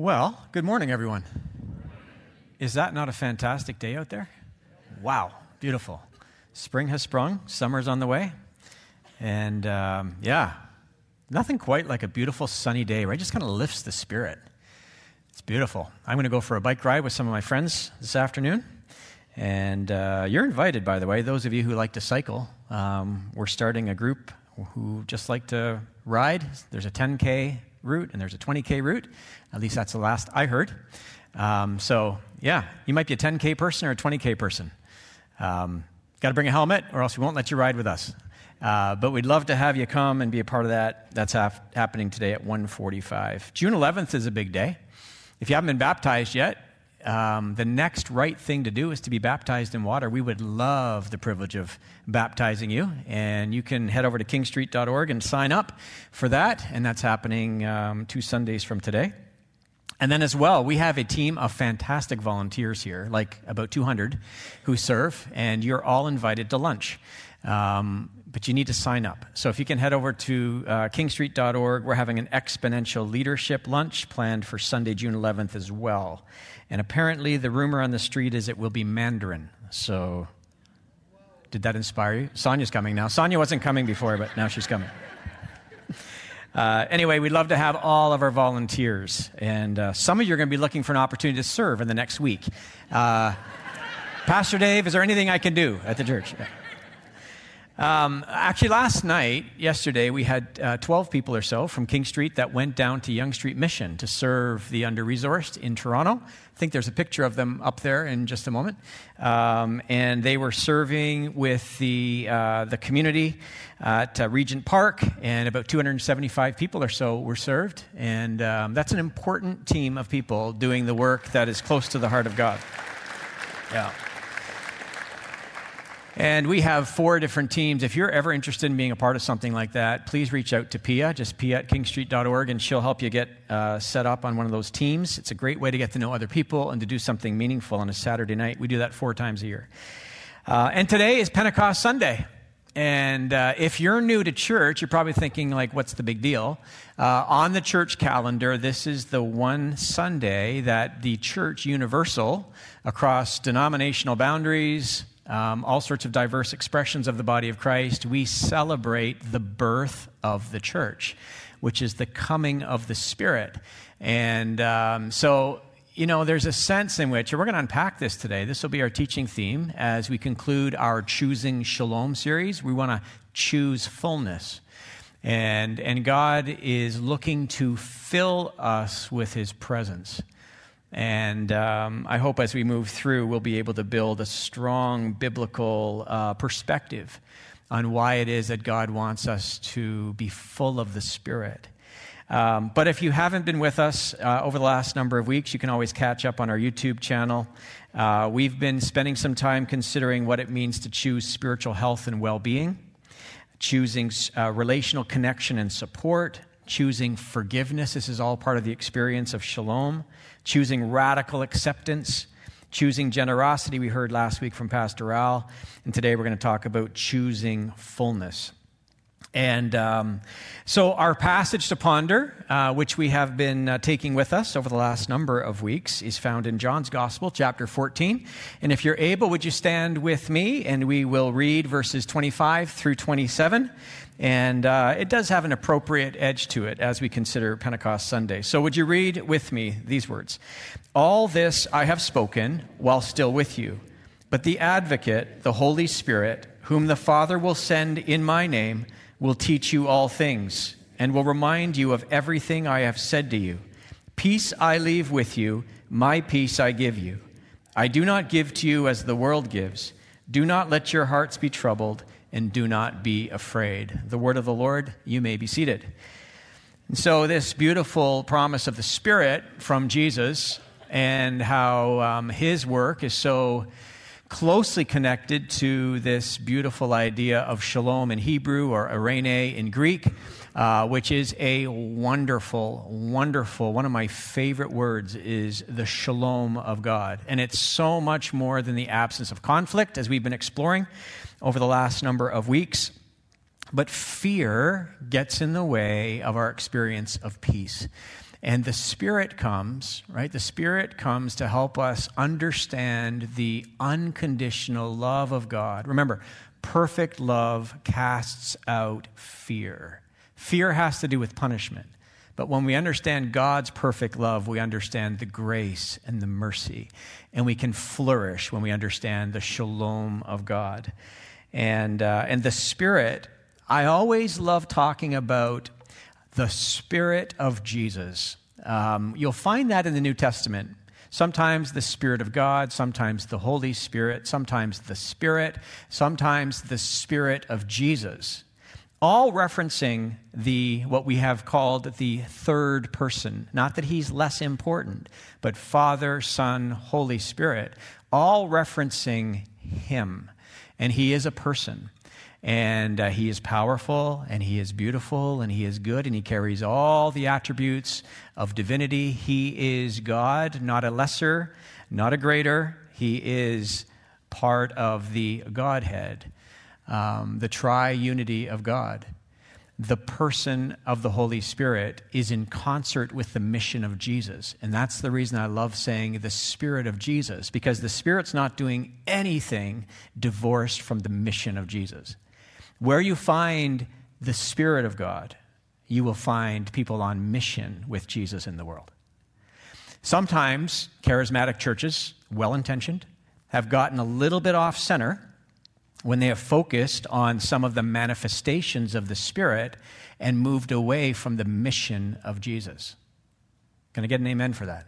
Well, good morning, everyone. Is that not a fantastic day out there? Wow, beautiful. Spring has sprung, summer's on the way. And um, yeah, nothing quite like a beautiful sunny day, right? Just kind of lifts the spirit. It's beautiful. I'm going to go for a bike ride with some of my friends this afternoon. And uh, you're invited, by the way, those of you who like to cycle. Um, we're starting a group who just like to ride. There's a 10K route and there's a 20K route. At least that's the last I heard. Um, so, yeah, you might be a 10K person or a 20K person. Um, Got to bring a helmet, or else we won't let you ride with us. Uh, but we'd love to have you come and be a part of that. That's hap- happening today at 1:45. June 11th is a big day. If you haven't been baptized yet, um, the next right thing to do is to be baptized in water. We would love the privilege of baptizing you, and you can head over to kingstreet.org and sign up for that. And that's happening um, two Sundays from today. And then, as well, we have a team of fantastic volunteers here, like about 200 who serve, and you're all invited to lunch. Um, but you need to sign up. So if you can head over to uh, kingstreet.org, we're having an exponential leadership lunch planned for Sunday, June 11th as well. And apparently, the rumor on the street is it will be Mandarin. So, did that inspire you? Sonia's coming now. Sonia wasn't coming before, but now she's coming. Uh, anyway, we'd love to have all of our volunteers. And uh, some of you are going to be looking for an opportunity to serve in the next week. Uh, Pastor Dave, is there anything I can do at the church? Um, actually, last night, yesterday, we had uh, 12 people or so from King Street that went down to Yonge Street Mission to serve the under resourced in Toronto. I think there's a picture of them up there in just a moment. Um, and they were serving with the, uh, the community at uh, Regent Park, and about 275 people or so were served. And um, that's an important team of people doing the work that is close to the heart of God. Yeah. And we have four different teams. If you're ever interested in being a part of something like that, please reach out to Pia, just pia at kingstreet.org, and she'll help you get uh, set up on one of those teams. It's a great way to get to know other people and to do something meaningful on a Saturday night. We do that four times a year. Uh, and today is Pentecost Sunday. And uh, if you're new to church, you're probably thinking, like, what's the big deal? Uh, on the church calendar, this is the one Sunday that the church universal, across denominational boundaries, um, all sorts of diverse expressions of the body of Christ, we celebrate the birth of the church, which is the coming of the Spirit. And um, so, you know, there's a sense in which, and we're going to unpack this today. This will be our teaching theme as we conclude our Choosing Shalom series. We want to choose fullness. And, and God is looking to fill us with His presence. And um, I hope as we move through, we'll be able to build a strong biblical uh, perspective on why it is that God wants us to be full of the Spirit. Um, but if you haven't been with us uh, over the last number of weeks, you can always catch up on our YouTube channel. Uh, we've been spending some time considering what it means to choose spiritual health and well being, choosing uh, relational connection and support, choosing forgiveness. This is all part of the experience of shalom choosing radical acceptance, choosing generosity, we heard last week from Pastor Al. And today we're going to talk about choosing fullness. And um, so, our passage to ponder, uh, which we have been uh, taking with us over the last number of weeks, is found in John's Gospel, chapter 14. And if you're able, would you stand with me and we will read verses 25 through 27? And uh, it does have an appropriate edge to it as we consider Pentecost Sunday. So, would you read with me these words? All this I have spoken while still with you, but the advocate, the Holy Spirit, whom the Father will send in my name, will teach you all things and will remind you of everything I have said to you. Peace I leave with you, my peace I give you. I do not give to you as the world gives. Do not let your hearts be troubled and do not be afraid. The word of the Lord, you may be seated. And so, this beautiful promise of the Spirit from Jesus and how um, his work is so closely connected to this beautiful idea of shalom in Hebrew or eirene in Greek, uh, which is a wonderful, wonderful, one of my favorite words is the shalom of God. And it's so much more than the absence of conflict, as we've been exploring over the last number of weeks. But fear gets in the way of our experience of peace. And the Spirit comes, right? The Spirit comes to help us understand the unconditional love of God. Remember, perfect love casts out fear. Fear has to do with punishment. But when we understand God's perfect love, we understand the grace and the mercy. And we can flourish when we understand the shalom of God. And, uh, and the Spirit, I always love talking about the Spirit of Jesus. Um, you'll find that in the New Testament. Sometimes the Spirit of God, sometimes the Holy Spirit, sometimes the Spirit, sometimes the Spirit of Jesus. All referencing the what we have called the third person. Not that he's less important, but Father, Son, Holy Spirit, all referencing him. And he is a person. And uh, he is powerful, and he is beautiful, and he is good, and he carries all the attributes of divinity. He is God, not a lesser, not a greater. He is part of the Godhead, um, the triunity of God. The person of the Holy Spirit is in concert with the mission of Jesus. And that's the reason I love saying the Spirit of Jesus, because the Spirit's not doing anything divorced from the mission of Jesus. Where you find the Spirit of God, you will find people on mission with Jesus in the world. Sometimes charismatic churches, well intentioned, have gotten a little bit off center when they have focused on some of the manifestations of the Spirit and moved away from the mission of Jesus. Can I get an amen for that?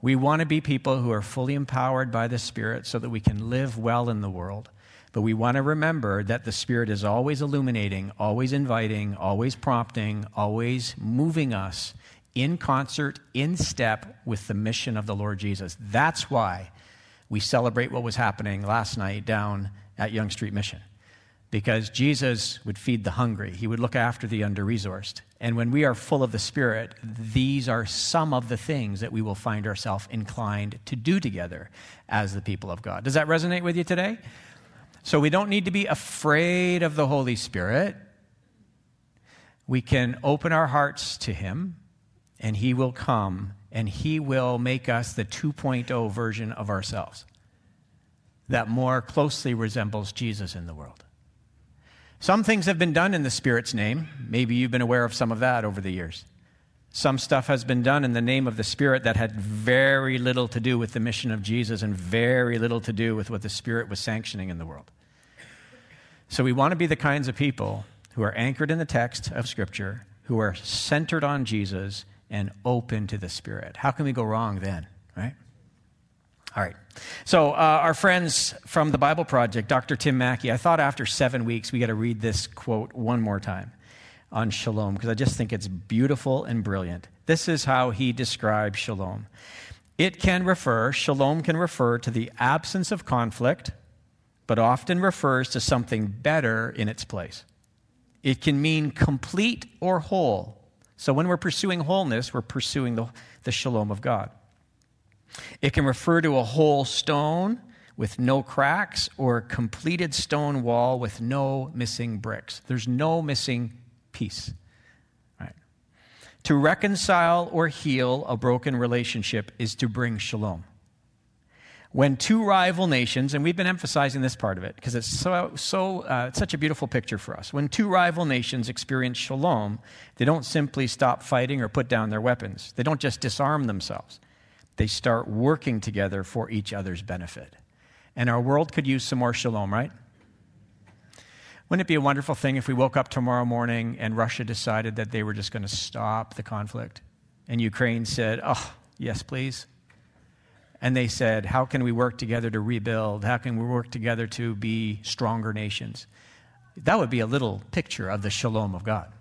We want to be people who are fully empowered by the Spirit so that we can live well in the world. But we want to remember that the Spirit is always illuminating, always inviting, always prompting, always moving us in concert, in step with the mission of the Lord Jesus. That's why we celebrate what was happening last night down at Yonge Street Mission. Because Jesus would feed the hungry, He would look after the under resourced. And when we are full of the Spirit, these are some of the things that we will find ourselves inclined to do together as the people of God. Does that resonate with you today? So we don't need to be afraid of the Holy Spirit. We can open our hearts to Him, and He will come and He will make us the 2.0 version of ourselves that more closely resembles Jesus in the world. Some things have been done in the Spirit's name. Maybe you've been aware of some of that over the years. Some stuff has been done in the name of the Spirit that had very little to do with the mission of Jesus and very little to do with what the Spirit was sanctioning in the world. So we want to be the kinds of people who are anchored in the text of Scripture, who are centered on Jesus and open to the Spirit. How can we go wrong then, right? All right. So, uh, our friends from the Bible Project, Dr. Tim Mackie, I thought after seven weeks we got to read this quote one more time on shalom because I just think it's beautiful and brilliant. This is how he describes shalom. It can refer, shalom can refer to the absence of conflict, but often refers to something better in its place. It can mean complete or whole. So when we're pursuing wholeness, we're pursuing the, the shalom of God. It can refer to a whole stone with no cracks or a completed stone wall with no missing bricks. There's no missing piece. Right? To reconcile or heal a broken relationship is to bring shalom. When two rival nations, and we've been emphasizing this part of it because it's so, so uh, it's such a beautiful picture for us. When two rival nations experience shalom, they don't simply stop fighting or put down their weapons. They don't just disarm themselves. They start working together for each other's benefit. And our world could use some more shalom, right? Wouldn't it be a wonderful thing if we woke up tomorrow morning and Russia decided that they were just going to stop the conflict? And Ukraine said, Oh, yes, please. And they said, How can we work together to rebuild? How can we work together to be stronger nations? That would be a little picture of the shalom of God.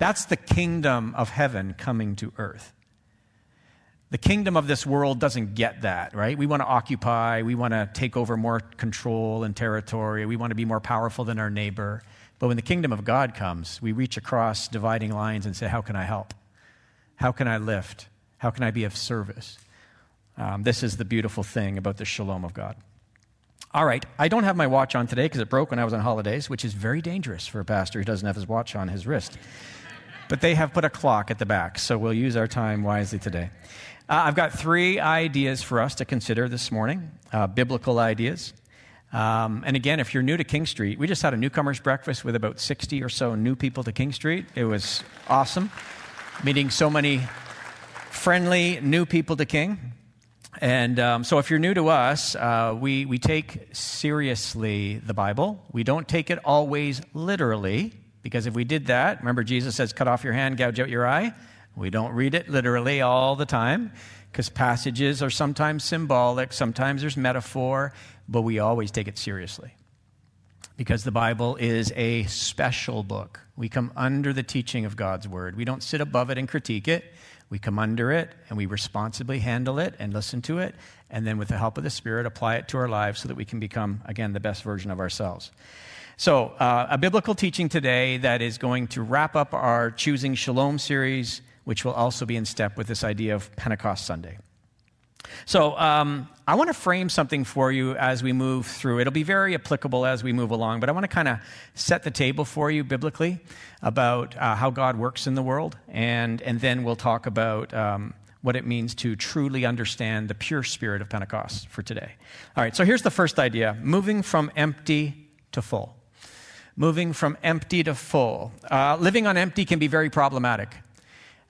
That's the kingdom of heaven coming to earth. The kingdom of this world doesn't get that, right? We want to occupy, we want to take over more control and territory, we want to be more powerful than our neighbor. But when the kingdom of God comes, we reach across dividing lines and say, How can I help? How can I lift? How can I be of service? Um, this is the beautiful thing about the shalom of God. All right, I don't have my watch on today because it broke when I was on holidays, which is very dangerous for a pastor who doesn't have his watch on his wrist. but they have put a clock at the back, so we'll use our time wisely today. Uh, I've got three ideas for us to consider this morning, uh, biblical ideas. Um, and again, if you're new to King Street, we just had a newcomers breakfast with about 60 or so new people to King Street. It was awesome, meeting so many friendly new people to King. And um, so, if you're new to us, uh, we, we take seriously the Bible. We don't take it always literally, because if we did that, remember Jesus says, cut off your hand, gouge out your eye. We don't read it literally all the time, because passages are sometimes symbolic, sometimes there's metaphor, but we always take it seriously. Because the Bible is a special book. We come under the teaching of God's Word. We don't sit above it and critique it. We come under it and we responsibly handle it and listen to it, and then with the help of the Spirit, apply it to our lives so that we can become, again, the best version of ourselves. So, uh, a biblical teaching today that is going to wrap up our Choosing Shalom series, which will also be in step with this idea of Pentecost Sunday. So, um, I want to frame something for you as we move through. It'll be very applicable as we move along, but I want to kind of set the table for you biblically about uh, how God works in the world, and, and then we'll talk about um, what it means to truly understand the pure spirit of Pentecost for today. All right, so here's the first idea moving from empty to full. Moving from empty to full. Uh, living on empty can be very problematic.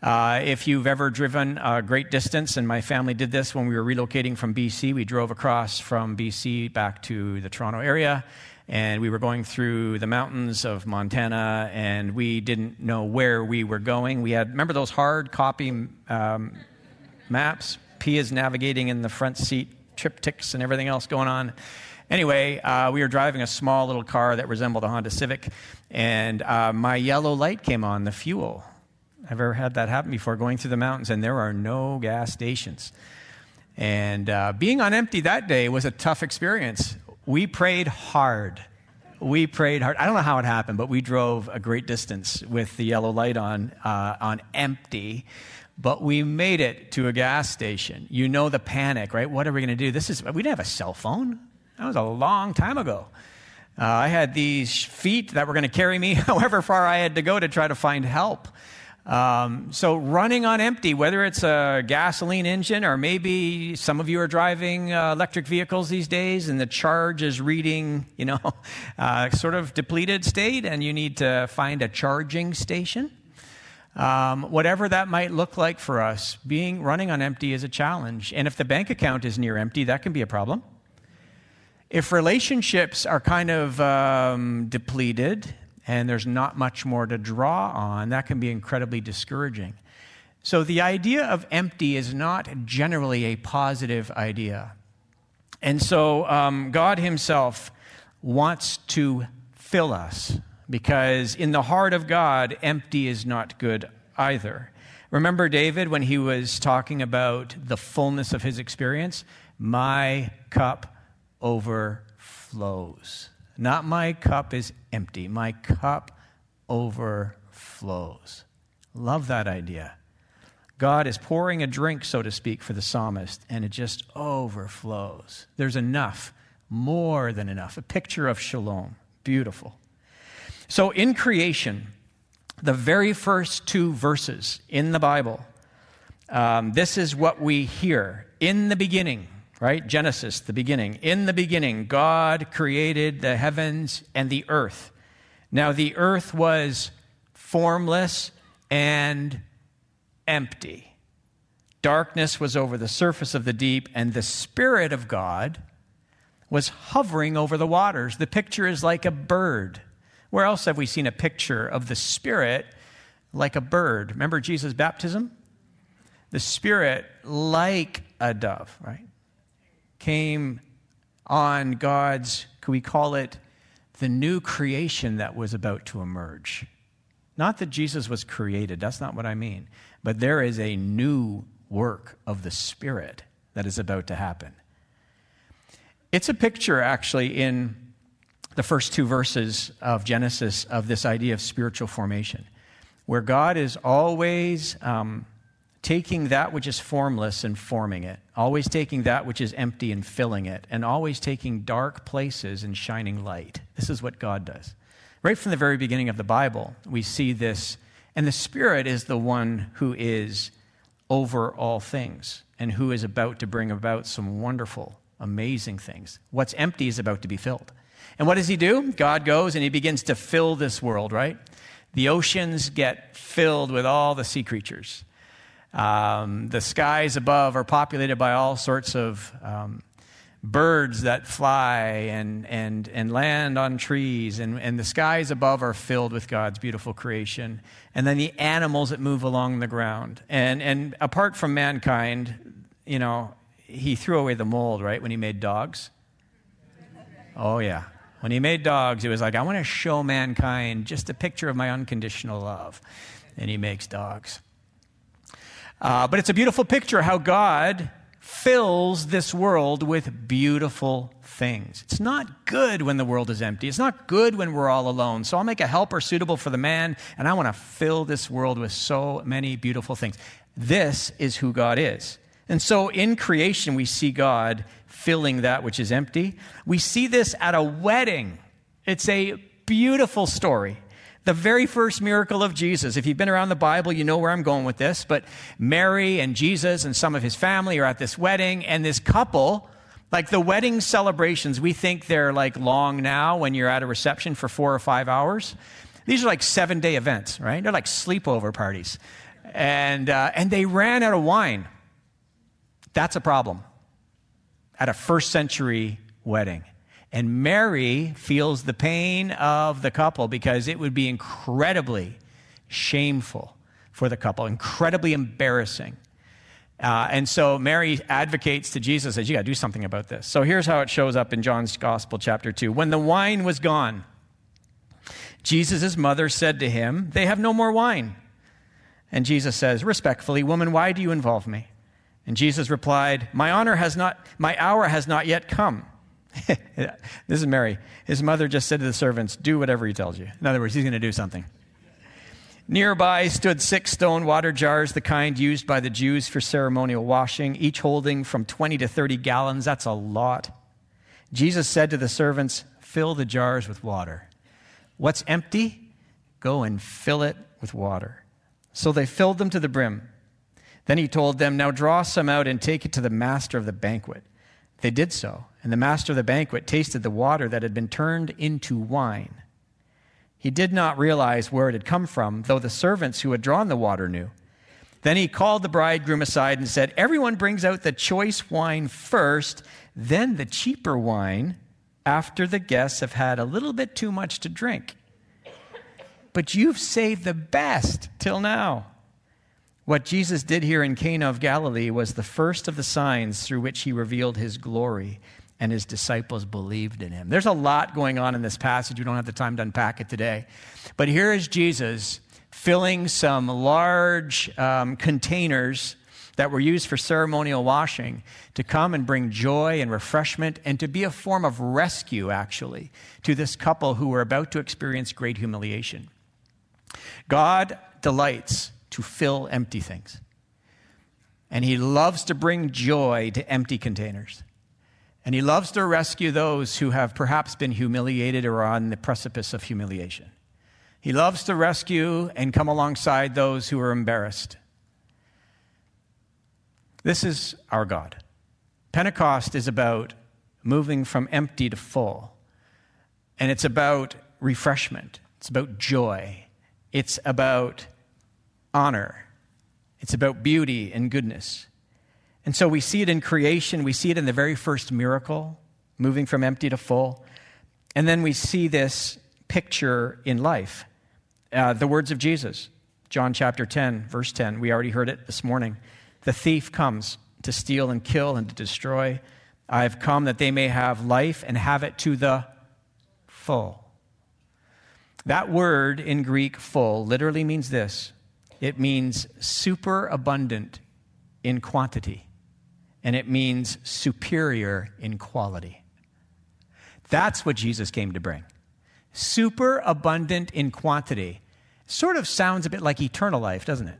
Uh, if you've ever driven a great distance, and my family did this when we were relocating from BC, we drove across from BC back to the Toronto area, and we were going through the mountains of Montana, and we didn't know where we were going. We had, remember those hard copy um, maps? P is navigating in the front seat, TripTiks and everything else going on. Anyway, uh, we were driving a small little car that resembled a Honda Civic, and uh, my yellow light came on, the fuel I've ever had that happen before going through the mountains, and there are no gas stations. And uh, being on empty that day was a tough experience. We prayed hard. We prayed hard. I don't know how it happened, but we drove a great distance with the yellow light on, uh, on empty. But we made it to a gas station. You know the panic, right? What are we going to do? This is we didn't have a cell phone. That was a long time ago. Uh, I had these feet that were going to carry me however far I had to go to try to find help. Um, so running on empty, whether it's a gasoline engine or maybe some of you are driving uh, electric vehicles these days and the charge is reading, you know, uh, sort of depleted state and you need to find a charging station. Um, whatever that might look like for us, being running on empty is a challenge. And if the bank account is near empty, that can be a problem. If relationships are kind of um, depleted, and there's not much more to draw on, that can be incredibly discouraging. So, the idea of empty is not generally a positive idea. And so, um, God Himself wants to fill us because in the heart of God, empty is not good either. Remember David when he was talking about the fullness of his experience? My cup overflows. Not my cup is empty, my cup overflows. Love that idea. God is pouring a drink, so to speak, for the psalmist, and it just overflows. There's enough, more than enough. A picture of shalom. Beautiful. So, in creation, the very first two verses in the Bible, um, this is what we hear. In the beginning, right? Genesis, the beginning. In the beginning, God created the heavens and the earth. Now, the earth was formless and empty. Darkness was over the surface of the deep, and the Spirit of God was hovering over the waters. The picture is like a bird. Where else have we seen a picture of the Spirit like a bird? Remember Jesus' baptism? The Spirit like a dove, right? Came on God's, could we call it the new creation that was about to emerge? Not that Jesus was created, that's not what I mean, but there is a new work of the Spirit that is about to happen. It's a picture, actually, in the first two verses of Genesis of this idea of spiritual formation, where God is always um, taking that which is formless and forming it, always taking that which is empty and filling it, and always taking dark places and shining light. This is what God does. Right from the very beginning of the Bible, we see this And the Spirit is the one who is over all things and who is about to bring about some wonderful, amazing things. What's empty is about to be filled. And what does he do? God goes and he begins to fill this world, right? The oceans get filled with all the sea creatures. Um, the skies above are populated by all sorts of um, birds that fly and, and, and land on trees, and, and the skies above are filled with God's beautiful creation. And then the animals that move along the ground. And, and apart from mankind, you know, he threw away the mold, right, when he made dogs? Oh, yeah. When he made dogs, it was like, I want to show mankind just a picture of my unconditional love. And he makes dogs. Uh, but it's a beautiful picture how God fills this world with beautiful things. It's not good when the world is empty. It's not good when we're all alone. So I'll make a helper suitable for the man, and I want to fill this world with so many beautiful things. This is who God is. And so in creation, we see God filling that which is empty. We see this at a wedding. It's a beautiful story. The very first miracle of Jesus. If you've been around the Bible, you know where I'm going with this. But Mary and Jesus and some of his family are at this wedding, and this couple, like the wedding celebrations, we think they're like long now when you're at a reception for four or five hours. These are like seven day events, right? They're like sleepover parties. And, uh, and they ran out of wine. That's a problem at a first century wedding. And Mary feels the pain of the couple because it would be incredibly shameful for the couple, incredibly embarrassing. Uh, and so Mary advocates to Jesus, says, You got to do something about this. So here's how it shows up in John's Gospel, chapter 2. When the wine was gone, Jesus' mother said to him, They have no more wine. And Jesus says, Respectfully, woman, why do you involve me? And Jesus replied, My honor has not, my hour has not yet come. this is Mary. His mother just said to the servants, Do whatever he tells you. In other words, he's going to do something. Nearby stood six stone water jars, the kind used by the Jews for ceremonial washing, each holding from 20 to 30 gallons. That's a lot. Jesus said to the servants, Fill the jars with water. What's empty? Go and fill it with water. So they filled them to the brim. Then he told them, Now draw some out and take it to the master of the banquet. They did so, and the master of the banquet tasted the water that had been turned into wine. He did not realize where it had come from, though the servants who had drawn the water knew. Then he called the bridegroom aside and said, Everyone brings out the choice wine first, then the cheaper wine after the guests have had a little bit too much to drink. But you've saved the best till now. What Jesus did here in Cana of Galilee was the first of the signs through which he revealed his glory, and his disciples believed in him. There's a lot going on in this passage. We don't have the time to unpack it today. But here is Jesus filling some large um, containers that were used for ceremonial washing to come and bring joy and refreshment and to be a form of rescue, actually, to this couple who were about to experience great humiliation. God delights to fill empty things. And he loves to bring joy to empty containers. And he loves to rescue those who have perhaps been humiliated or on the precipice of humiliation. He loves to rescue and come alongside those who are embarrassed. This is our God. Pentecost is about moving from empty to full. And it's about refreshment. It's about joy. It's about honor. It's about beauty and goodness. And so we see it in creation, we see it in the very first miracle, moving from empty to full. And then we see this picture in life. Uh, the words of Jesus, John chapter 10, verse 10. We already heard it this morning. The thief comes to steal and kill and to destroy. I have come that they may have life and have it to the full. That word in Greek, full, literally means this it means superabundant in quantity, and it means superior in quality. That's what Jesus came to bring. Superabundant in quantity. Sort of sounds a bit like eternal life, doesn't it?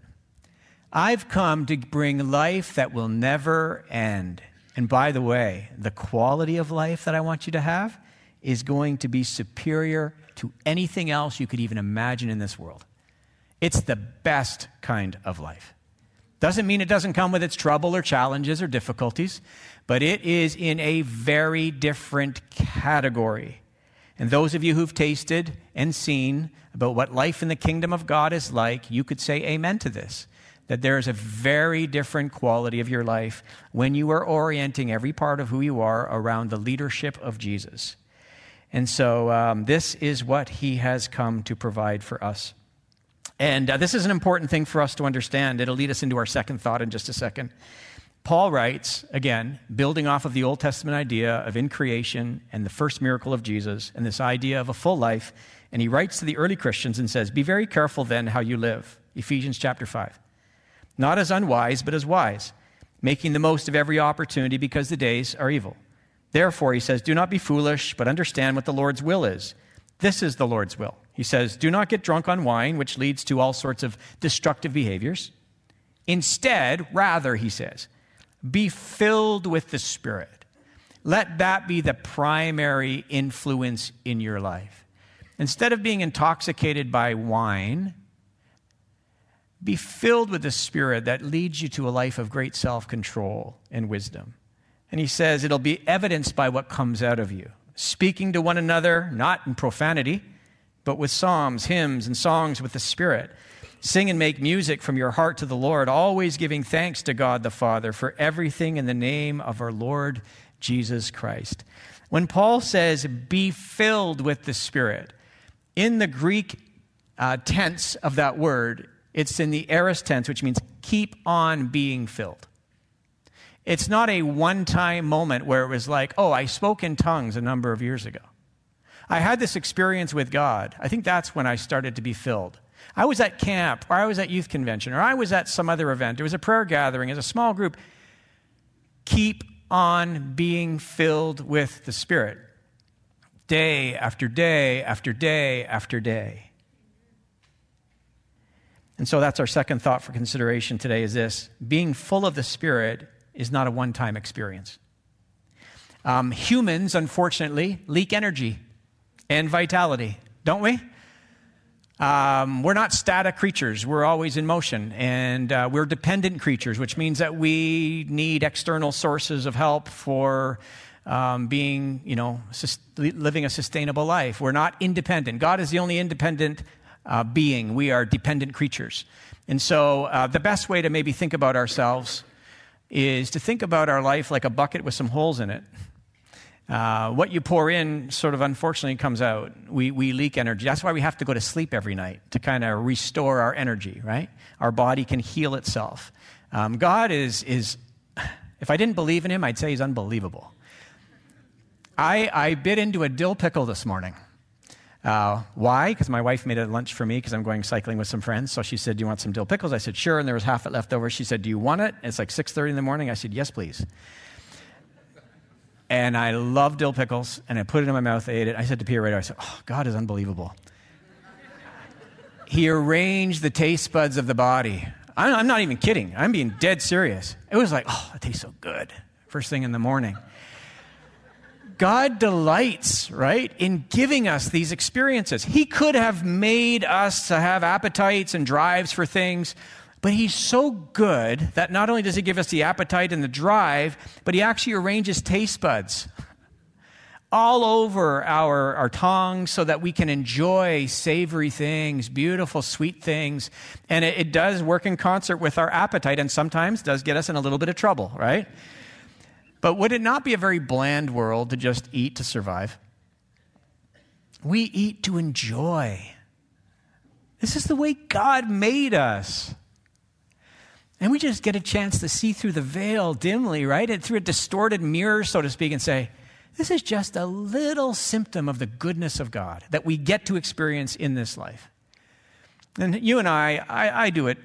I've come to bring life that will never end. And by the way, the quality of life that I want you to have is going to be superior to anything else you could even imagine in this world. It's the best kind of life. Doesn't mean it doesn't come with its trouble or challenges or difficulties, but it is in a very different category. And those of you who've tasted and seen about what life in the kingdom of God is like, you could say amen to this. That there is a very different quality of your life when you are orienting every part of who you are around the leadership of Jesus. And so, um, this is what he has come to provide for us. And uh, this is an important thing for us to understand. It'll lead us into our second thought in just a second. Paul writes, again, building off of the Old Testament idea of in creation and the first miracle of Jesus and this idea of a full life. And he writes to the early Christians and says, Be very careful then how you live. Ephesians chapter 5. Not as unwise, but as wise, making the most of every opportunity because the days are evil. Therefore, he says, Do not be foolish, but understand what the Lord's will is. This is the Lord's will he says, Do not get drunk on wine, which leads to all sorts of destructive behaviors. Instead, rather, he says, be filled with the Spirit. Let that be the primary influence in your life. Instead of being intoxicated by wine, be filled with the Spirit that leads you to a life of great self control and wisdom. And he says it'll be evidenced by what comes out of you. Speaking to one another, not in profanity, but with psalms, hymns, and songs with the Spirit. Sing and make music from your heart to the Lord, always giving thanks to God the Father for everything in the name of our Lord Jesus Christ. When Paul says, be filled with the Spirit, in the Greek uh, tense of that word, it's in the aorist tense, which means keep on being filled. It's not a one time moment where it was like, oh, I spoke in tongues a number of years ago. I had this experience with God. I think that's when I started to be filled. I was at camp, or I was at youth convention, or I was at some other event. It was a prayer gathering as a small group. Keep on being filled with the Spirit day after day after day after day. And so that's our second thought for consideration today is this being full of the Spirit is not a one time experience. Um, humans, unfortunately, leak energy and vitality, don't we? Um, we're not static creatures. We're always in motion. And uh, we're dependent creatures, which means that we need external sources of help for um, being, you know, sus- living a sustainable life. We're not independent. God is the only independent uh, being. We are dependent creatures. And so uh, the best way to maybe think about ourselves is to think about our life like a bucket with some holes in it. Uh, what you pour in sort of unfortunately comes out. We, we leak energy. That's why we have to go to sleep every night to kind of restore our energy, right? Our body can heal itself. Um, God is, is, if I didn't believe in him, I'd say he's unbelievable. I, I bit into a dill pickle this morning. Uh, why? Because my wife made a lunch for me because I'm going cycling with some friends. So she said, "Do you want some dill pickles?" I said, "Sure." And there was half it left over. She said, "Do you want it?" It's like 6:30 in the morning. I said, "Yes, please." And I love dill pickles, and I put it in my mouth, I ate it. I said to Peter right I said, Oh, God is unbelievable. he arranged the taste buds of the body. I'm not even kidding. I'm being dead serious. It was like, oh, it tastes so good. First thing in the morning. God delights, right, in giving us these experiences. He could have made us to have appetites and drives for things, but he's so good that not only does he give us the appetite and the drive, but he actually arranges taste buds all over our, our tongues so that we can enjoy savory things, beautiful, sweet things. And it, it does work in concert with our appetite and sometimes does get us in a little bit of trouble, right? But would it not be a very bland world to just eat to survive? We eat to enjoy. This is the way God made us. And we just get a chance to see through the veil dimly, right? And through a distorted mirror, so to speak, and say, this is just a little symptom of the goodness of God that we get to experience in this life. And you and I, I, I do it.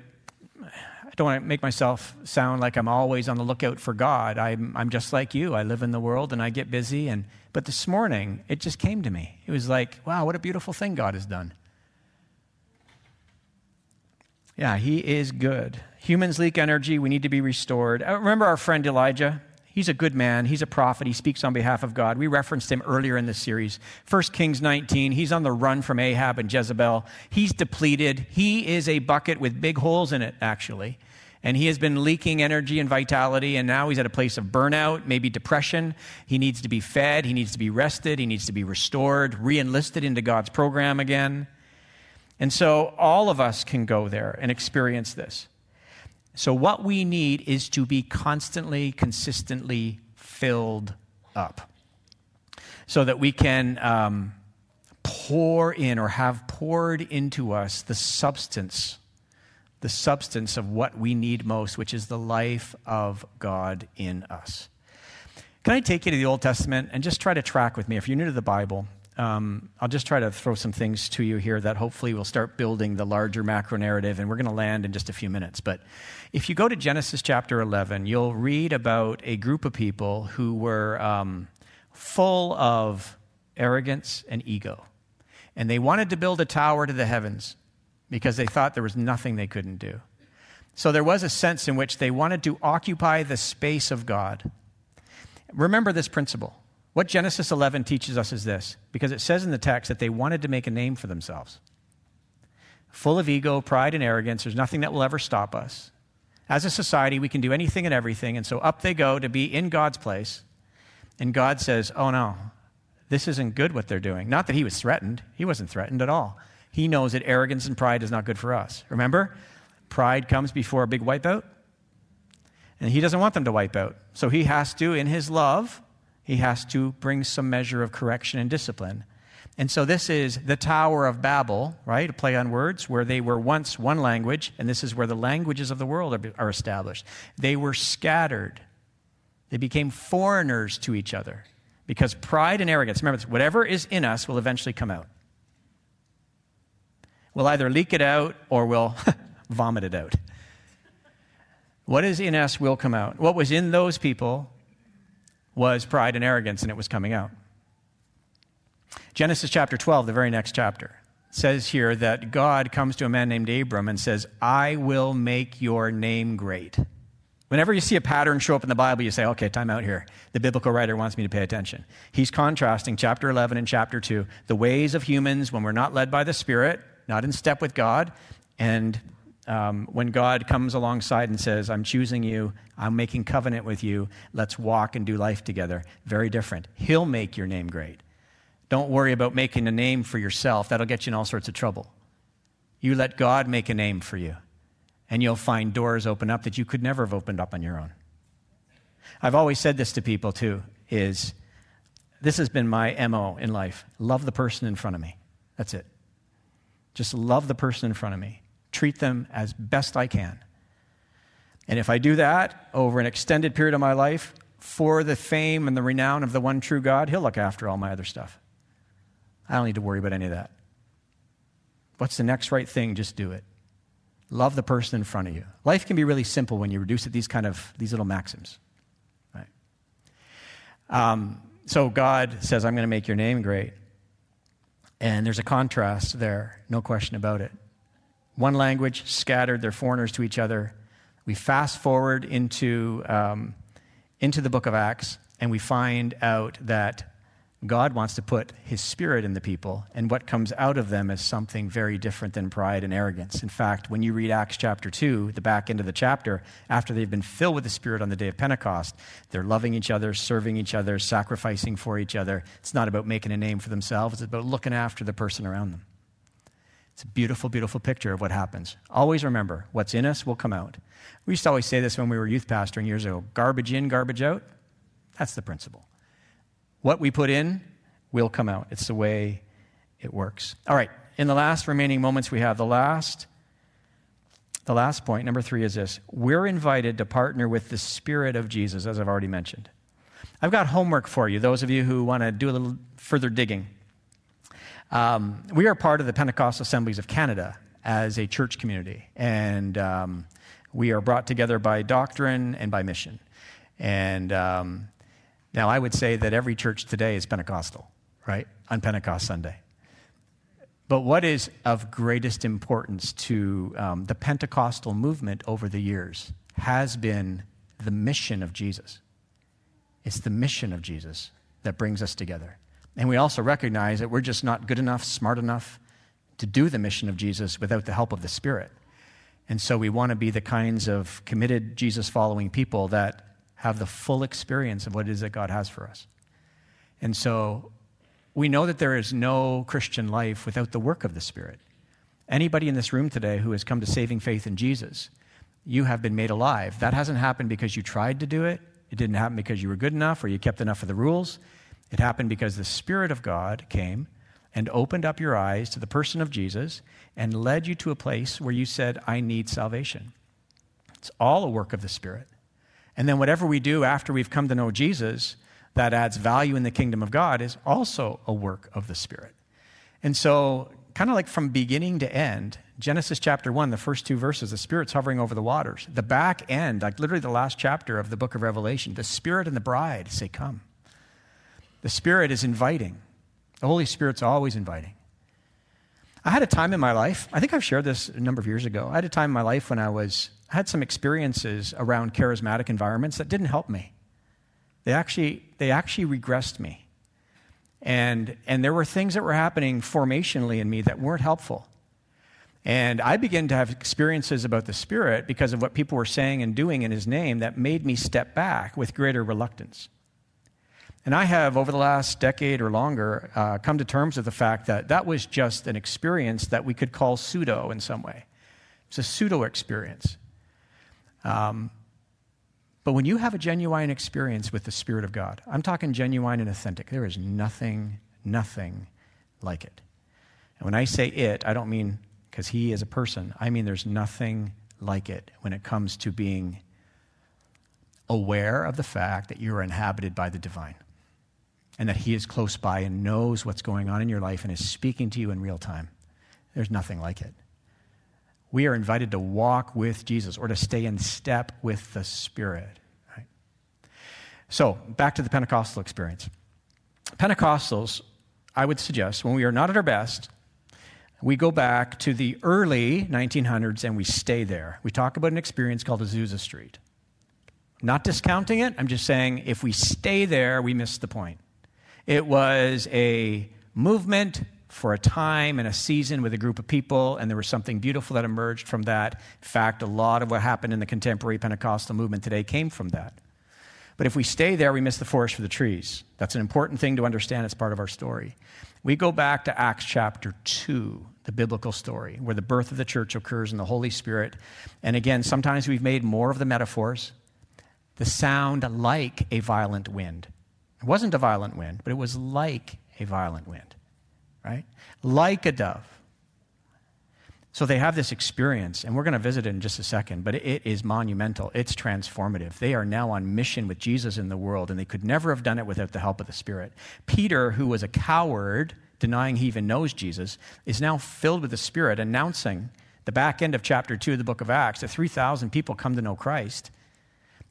I don't want to make myself sound like I'm always on the lookout for God. I'm, I'm just like you. I live in the world and I get busy. And, but this morning, it just came to me. It was like, wow, what a beautiful thing God has done. Yeah, He is good. Humans leak energy. We need to be restored. Uh, remember our friend Elijah? He's a good man. He's a prophet. He speaks on behalf of God. We referenced him earlier in this series. 1 Kings 19. He's on the run from Ahab and Jezebel. He's depleted. He is a bucket with big holes in it, actually. And he has been leaking energy and vitality, and now he's at a place of burnout, maybe depression. He needs to be fed. He needs to be rested. He needs to be restored, re enlisted into God's program again. And so all of us can go there and experience this. So, what we need is to be constantly, consistently filled up so that we can um, pour in or have poured into us the substance, the substance of what we need most, which is the life of God in us. Can I take you to the Old Testament and just try to track with me? If you're new to the Bible, um, I'll just try to throw some things to you here that hopefully will start building the larger macro narrative, and we're going to land in just a few minutes. But if you go to Genesis chapter 11, you'll read about a group of people who were um, full of arrogance and ego. And they wanted to build a tower to the heavens because they thought there was nothing they couldn't do. So there was a sense in which they wanted to occupy the space of God. Remember this principle what Genesis 11 teaches us is this, because it says in the text that they wanted to make a name for themselves. Full of ego, pride, and arrogance, there's nothing that will ever stop us. As a society, we can do anything and everything, and so up they go to be in God's place. And God says, Oh no, this isn't good what they're doing. Not that he was threatened, he wasn't threatened at all. He knows that arrogance and pride is not good for us. Remember? Pride comes before a big wipeout, and he doesn't want them to wipe out. So he has to, in his love, he has to bring some measure of correction and discipline. And so this is the Tower of Babel, right? A play on words, where they were once one language, and this is where the languages of the world are, established. They were scattered. They became foreigners to each other because pride and arrogance, remember, whatever is in us will eventually come out. We'll either leak it out or we'll vomit it out. What is in us will come out. What was in those people was pride and arrogance, and it was coming out. Genesis chapter 12, the very next chapter, says here that God comes to a man named Abram and says, I will make your name great. Whenever you see a pattern show up in the Bible, you say, okay, time out here. The biblical writer wants me to pay attention. He's contrasting chapter 11 and chapter 2, the ways of humans when we're not led by the Spirit, not in step with God, and um, when God comes alongside and says, I'm choosing you, I'm making covenant with you, let's walk and do life together. Very different. He'll make your name great. Don't worry about making a name for yourself, that'll get you in all sorts of trouble. You let God make a name for you, and you'll find doors open up that you could never have opened up on your own. I've always said this to people too is this has been my MO in life. Love the person in front of me. That's it. Just love the person in front of me treat them as best I can. And if I do that over an extended period of my life, for the fame and the renown of the one true God, He'll look after all my other stuff. I don't need to worry about any of that. What's the next right thing? Just do it. Love the person in front of you. Life can be really simple when you reduce it to these kind of these little maxims. Right? Um, so God says, "I'm going to make your name great," and there's a contrast there, no question about it one language, scattered, they're foreigners to each other. We fast forward into, um, into the book of Acts, and we find out that God wants to put his spirit in the people, and what comes out of them is something very different than pride and arrogance. In fact, when you read Acts chapter 2, the back end of the chapter, after they've been filled with the Spirit on the day of Pentecost, they're loving each other, serving each other, sacrificing for each other. It's not about making a name for themselves, it's about looking after the person around them. It's a beautiful, beautiful picture of what happens. Always remember what's in us will come out. We used to always say this when we were youth pastoring years ago garbage in, garbage out. That's the principle. What we put in will come out. It's the way it works. All right, in the last remaining moments we have, the last. The last point, number three, is this. We're invited to partner with the Spirit of Jesus, as I've already mentioned. I've got homework for you, those of you who want to do a little further digging. Um, we are part of the Pentecostal Assemblies of Canada as a church community, and um, we are brought together by doctrine and by mission. And um, now I would say that every church today is Pentecostal, right? On Pentecost Sunday. But what is of greatest importance to um, the Pentecostal movement over the years has been the mission of Jesus. It's the mission of Jesus that brings us together. And we also recognize that we're just not good enough, smart enough to do the mission of Jesus without the help of the Spirit. And so we want to be the kinds of committed Jesus following people that have the full experience of what it is that God has for us. And so we know that there is no Christian life without the work of the Spirit. Anybody in this room today who has come to saving faith in Jesus, you have been made alive. That hasn't happened because you tried to do it. It didn't happen because you were good enough or you kept enough of the rules. It happened because the Spirit of God came and opened up your eyes to the person of Jesus and led you to a place where you said, I need salvation. It's all a work of the Spirit. And then whatever we do after we've come to know Jesus that adds value in the kingdom of God is also a work of the Spirit. And so, kind of like from beginning to end, Genesis chapter 1, the first two verses, the Spirit's hovering over the waters. The back end, like literally the last chapter of the book of Revelation, the Spirit and the bride say, Come. The Spirit is inviting. The Holy Spirit's always inviting. I had a time in my life, I think I've shared this a number of years ago. I had a time in my life when I was I had some experiences around charismatic environments that didn't help me. They actually they actually regressed me. And and there were things that were happening formationally in me that weren't helpful. And I began to have experiences about the Spirit because of what people were saying and doing in His name that made me step back with greater reluctance. And I have, over the last decade or longer, uh, come to terms with the fact that that was just an experience that we could call pseudo in some way. It's a pseudo experience. Um, but when you have a genuine experience with the Spirit of God, I'm talking genuine and authentic, there is nothing, nothing like it. And when I say it, I don't mean because He is a person, I mean there's nothing like it when it comes to being aware of the fact that you're inhabited by the divine and that He is close by and knows what's going on in your life and is speaking to you in real time. There's nothing like it. We are invited to walk with Jesus or to stay in step with the Spirit. Right? So, back to the Pentecostal experience. Pentecostals, I would suggest, when we are not at our best, we go back to the early 1900s and we stay there. We talk about an experience called Azusa Street. Not discounting it, I'm just saying if we stay there, we miss the point. It was a movement for a time and a season with a group of people, and there was something beautiful that emerged from that. In fact, a lot of what happened in the contemporary Pentecostal movement today came from that. But if we stay there, we miss the forest for the trees. That's an important thing to understand. It's part of our story. We go back to Acts chapter 2, the biblical story, where the birth of the church occurs in the Holy Spirit. And again, sometimes we've made more of the metaphors. The sound like a violent wind. It wasn't a violent wind, but it was like a violent wind, right? Like a dove. So they have this experience, and we're going to visit it in just a second, but it is monumental. It's transformative. They are now on mission with Jesus in the world, and they could never have done it without the help of the Spirit. Peter, who was a coward, denying he even knows Jesus, is now filled with the Spirit, announcing the back end of chapter 2 of the book of Acts that 3,000 people come to know Christ.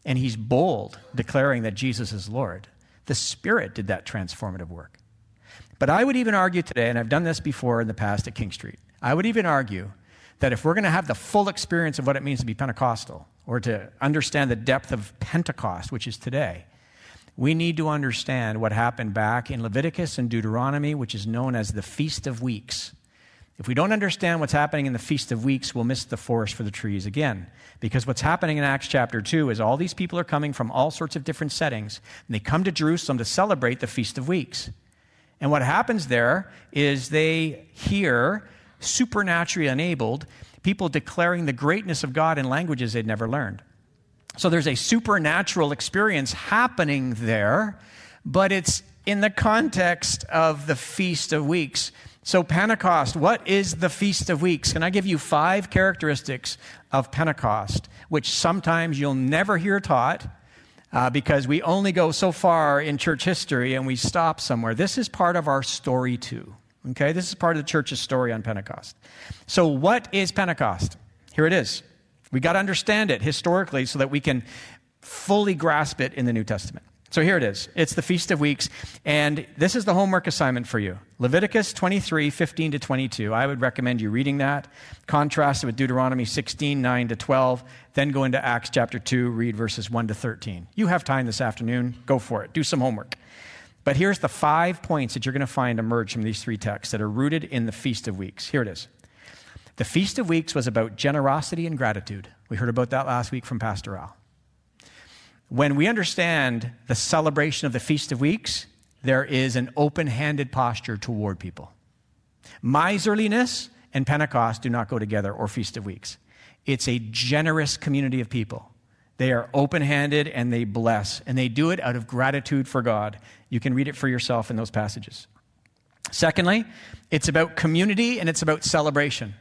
And he's bold, declaring that Jesus is Lord. The Spirit did that transformative work. But I would even argue today, and I've done this before in the past at King Street, I would even argue that if we're going to have the full experience of what it means to be Pentecostal, or to understand the depth of Pentecost, which is today, we need to understand what happened back in Leviticus and Deuteronomy, which is known as the Feast of Weeks. If we don't understand what's happening in the Feast of Weeks, we'll miss the forest for the trees again. Because what's happening in Acts chapter 2 is all these people are coming from all sorts of different settings, and they come to Jerusalem to celebrate the Feast of Weeks. And what happens there is they hear, supernaturally enabled, people declaring the greatness of God in languages they'd never learned. So there's a supernatural experience happening there, but it's in the context of the Feast of Weeks. So, Pentecost, what is the Feast of Weeks? Can I give you five characteristics of Pentecost, which sometimes you'll never hear taught uh, because we only go so far in church history and we stop somewhere. This is part of our story, too. Okay, this is part of the church's story on Pentecost. So, what is Pentecost? Here it is. We got to understand it historically so that we can fully grasp it in the New Testament. So here it is. It's the Feast of Weeks. And this is the homework assignment for you Leviticus 23, 15 to 22. I would recommend you reading that. Contrast it with Deuteronomy 16, 9 to 12. Then go into Acts chapter 2, read verses 1 to 13. You have time this afternoon. Go for it. Do some homework. But here's the five points that you're going to find emerge from these three texts that are rooted in the Feast of Weeks. Here it is. The Feast of Weeks was about generosity and gratitude. We heard about that last week from Pastor Al. When we understand the celebration of the Feast of Weeks, there is an open handed posture toward people. Miserliness and Pentecost do not go together, or Feast of Weeks. It's a generous community of people. They are open handed and they bless, and they do it out of gratitude for God. You can read it for yourself in those passages. Secondly, it's about community and it's about celebration.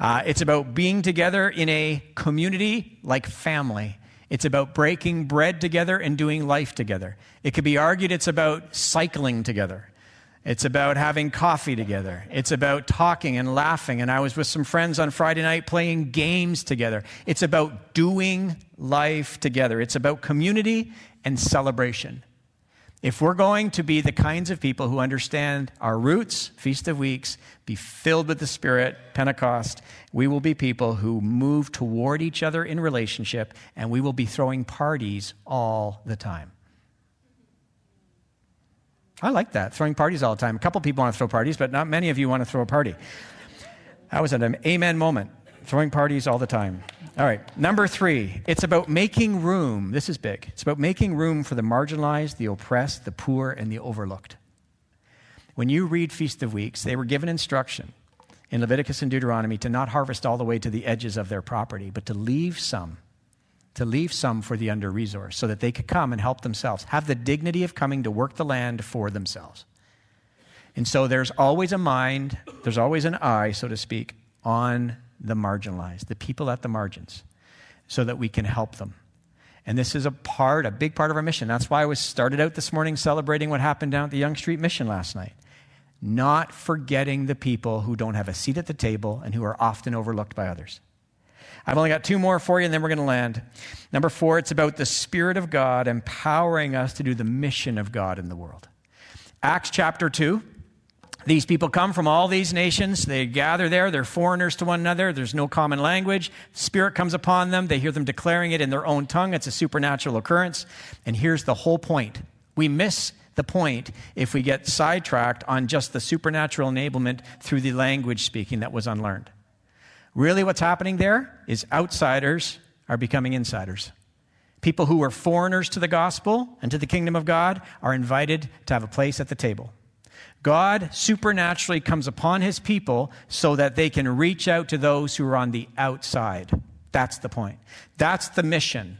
Uh, it's about being together in a community like family. It's about breaking bread together and doing life together. It could be argued it's about cycling together. It's about having coffee together. It's about talking and laughing. And I was with some friends on Friday night playing games together. It's about doing life together. It's about community and celebration. If we're going to be the kinds of people who understand our roots, Feast of Weeks, be filled with the Spirit, Pentecost, we will be people who move toward each other in relationship, and we will be throwing parties all the time. I like that, throwing parties all the time. A couple people want to throw parties, but not many of you want to throw a party. That was an amen moment, throwing parties all the time. All right, number three, it's about making room. This is big. It's about making room for the marginalized, the oppressed, the poor, and the overlooked. When you read Feast of Weeks, they were given instruction in Leviticus and Deuteronomy to not harvest all the way to the edges of their property, but to leave some, to leave some for the under resourced so that they could come and help themselves, have the dignity of coming to work the land for themselves. And so there's always a mind, there's always an eye, so to speak, on the marginalized, the people at the margins, so that we can help them. And this is a part, a big part of our mission. That's why I was started out this morning celebrating what happened down at the Yonge Street Mission last night. Not forgetting the people who don't have a seat at the table and who are often overlooked by others. I've only got two more for you, and then we're going to land. Number four, it's about the Spirit of God empowering us to do the mission of God in the world. Acts chapter 2. These people come from all these nations. They gather there. They're foreigners to one another. There's no common language. Spirit comes upon them. They hear them declaring it in their own tongue. It's a supernatural occurrence. And here's the whole point we miss the point if we get sidetracked on just the supernatural enablement through the language speaking that was unlearned. Really, what's happening there is outsiders are becoming insiders. People who were foreigners to the gospel and to the kingdom of God are invited to have a place at the table. God supernaturally comes upon his people so that they can reach out to those who are on the outside. That's the point. That's the mission.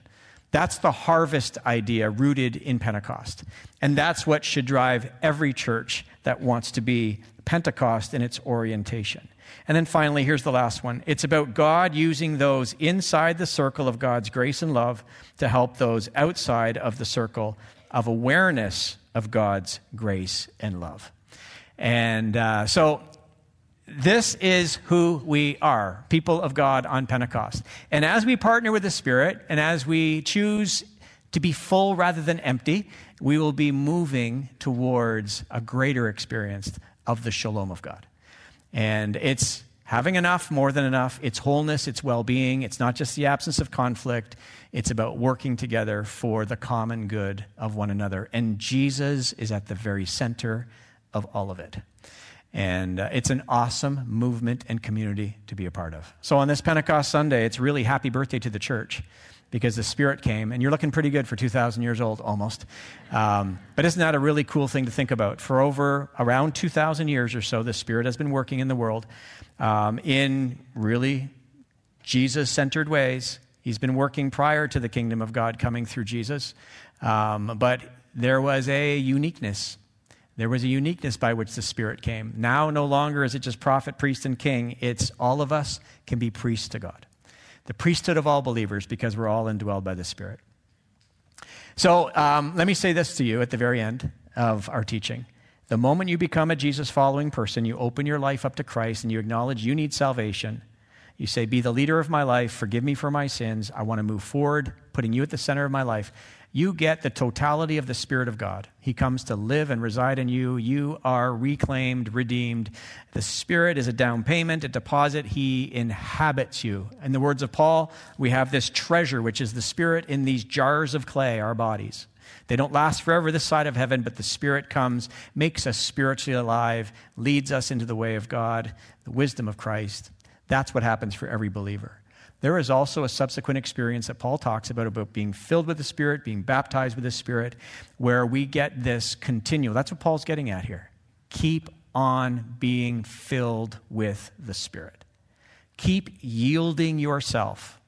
That's the harvest idea rooted in Pentecost. And that's what should drive every church that wants to be Pentecost in its orientation. And then finally, here's the last one it's about God using those inside the circle of God's grace and love to help those outside of the circle of awareness of God's grace and love. And uh, so this is who we are, people of God on Pentecost. And as we partner with the Spirit and as we choose to be full rather than empty, we will be moving towards a greater experience of the shalom of God. And it's having enough, more than enough. It's wholeness, it's well being. It's not just the absence of conflict, it's about working together for the common good of one another. And Jesus is at the very center of all of it. And uh, it's an awesome movement and community to be a part of. So on this Pentecost Sunday, it's really happy birthday to the church because the Spirit came, and you're looking pretty good for 2,000 years old almost. Um, but isn't that a really cool thing to think about? For over around 2,000 years or so, the Spirit has been working in the world um, in really Jesus centered ways. He's been working prior to the kingdom of God coming through Jesus. Um, but there was a uniqueness there was a uniqueness by which the Spirit came. Now, no longer is it just prophet, priest, and king. It's all of us can be priests to God. The priesthood of all believers because we're all indwelled by the Spirit. So, um, let me say this to you at the very end of our teaching. The moment you become a Jesus following person, you open your life up to Christ and you acknowledge you need salvation, You say, Be the leader of my life, forgive me for my sins. I want to move forward, putting you at the center of my life. You get the totality of the Spirit of God. He comes to live and reside in you. You are reclaimed, redeemed. The Spirit is a down payment, a deposit. He inhabits you. In the words of Paul, we have this treasure, which is the Spirit in these jars of clay, our bodies. They don't last forever this side of heaven, but the Spirit comes, makes us spiritually alive, leads us into the way of God, the wisdom of Christ. That's what happens for every believer. There is also a subsequent experience that Paul talks about, about being filled with the Spirit, being baptized with the Spirit, where we get this continual. That's what Paul's getting at here. Keep on being filled with the Spirit. Keep yielding yourself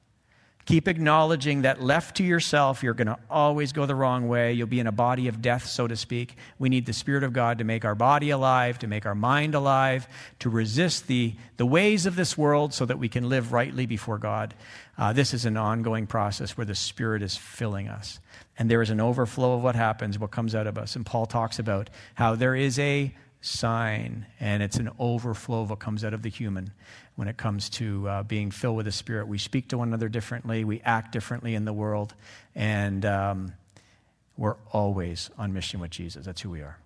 Keep acknowledging that left to yourself, you're going to always go the wrong way. You'll be in a body of death, so to speak. We need the Spirit of God to make our body alive, to make our mind alive, to resist the, the ways of this world so that we can live rightly before God. Uh, this is an ongoing process where the Spirit is filling us. And there is an overflow of what happens, what comes out of us. And Paul talks about how there is a sign, and it's an overflow of what comes out of the human when it comes to uh, being filled with the Spirit. We speak to one another differently, we act differently in the world, and um, we're always on mission with Jesus. That's who we are.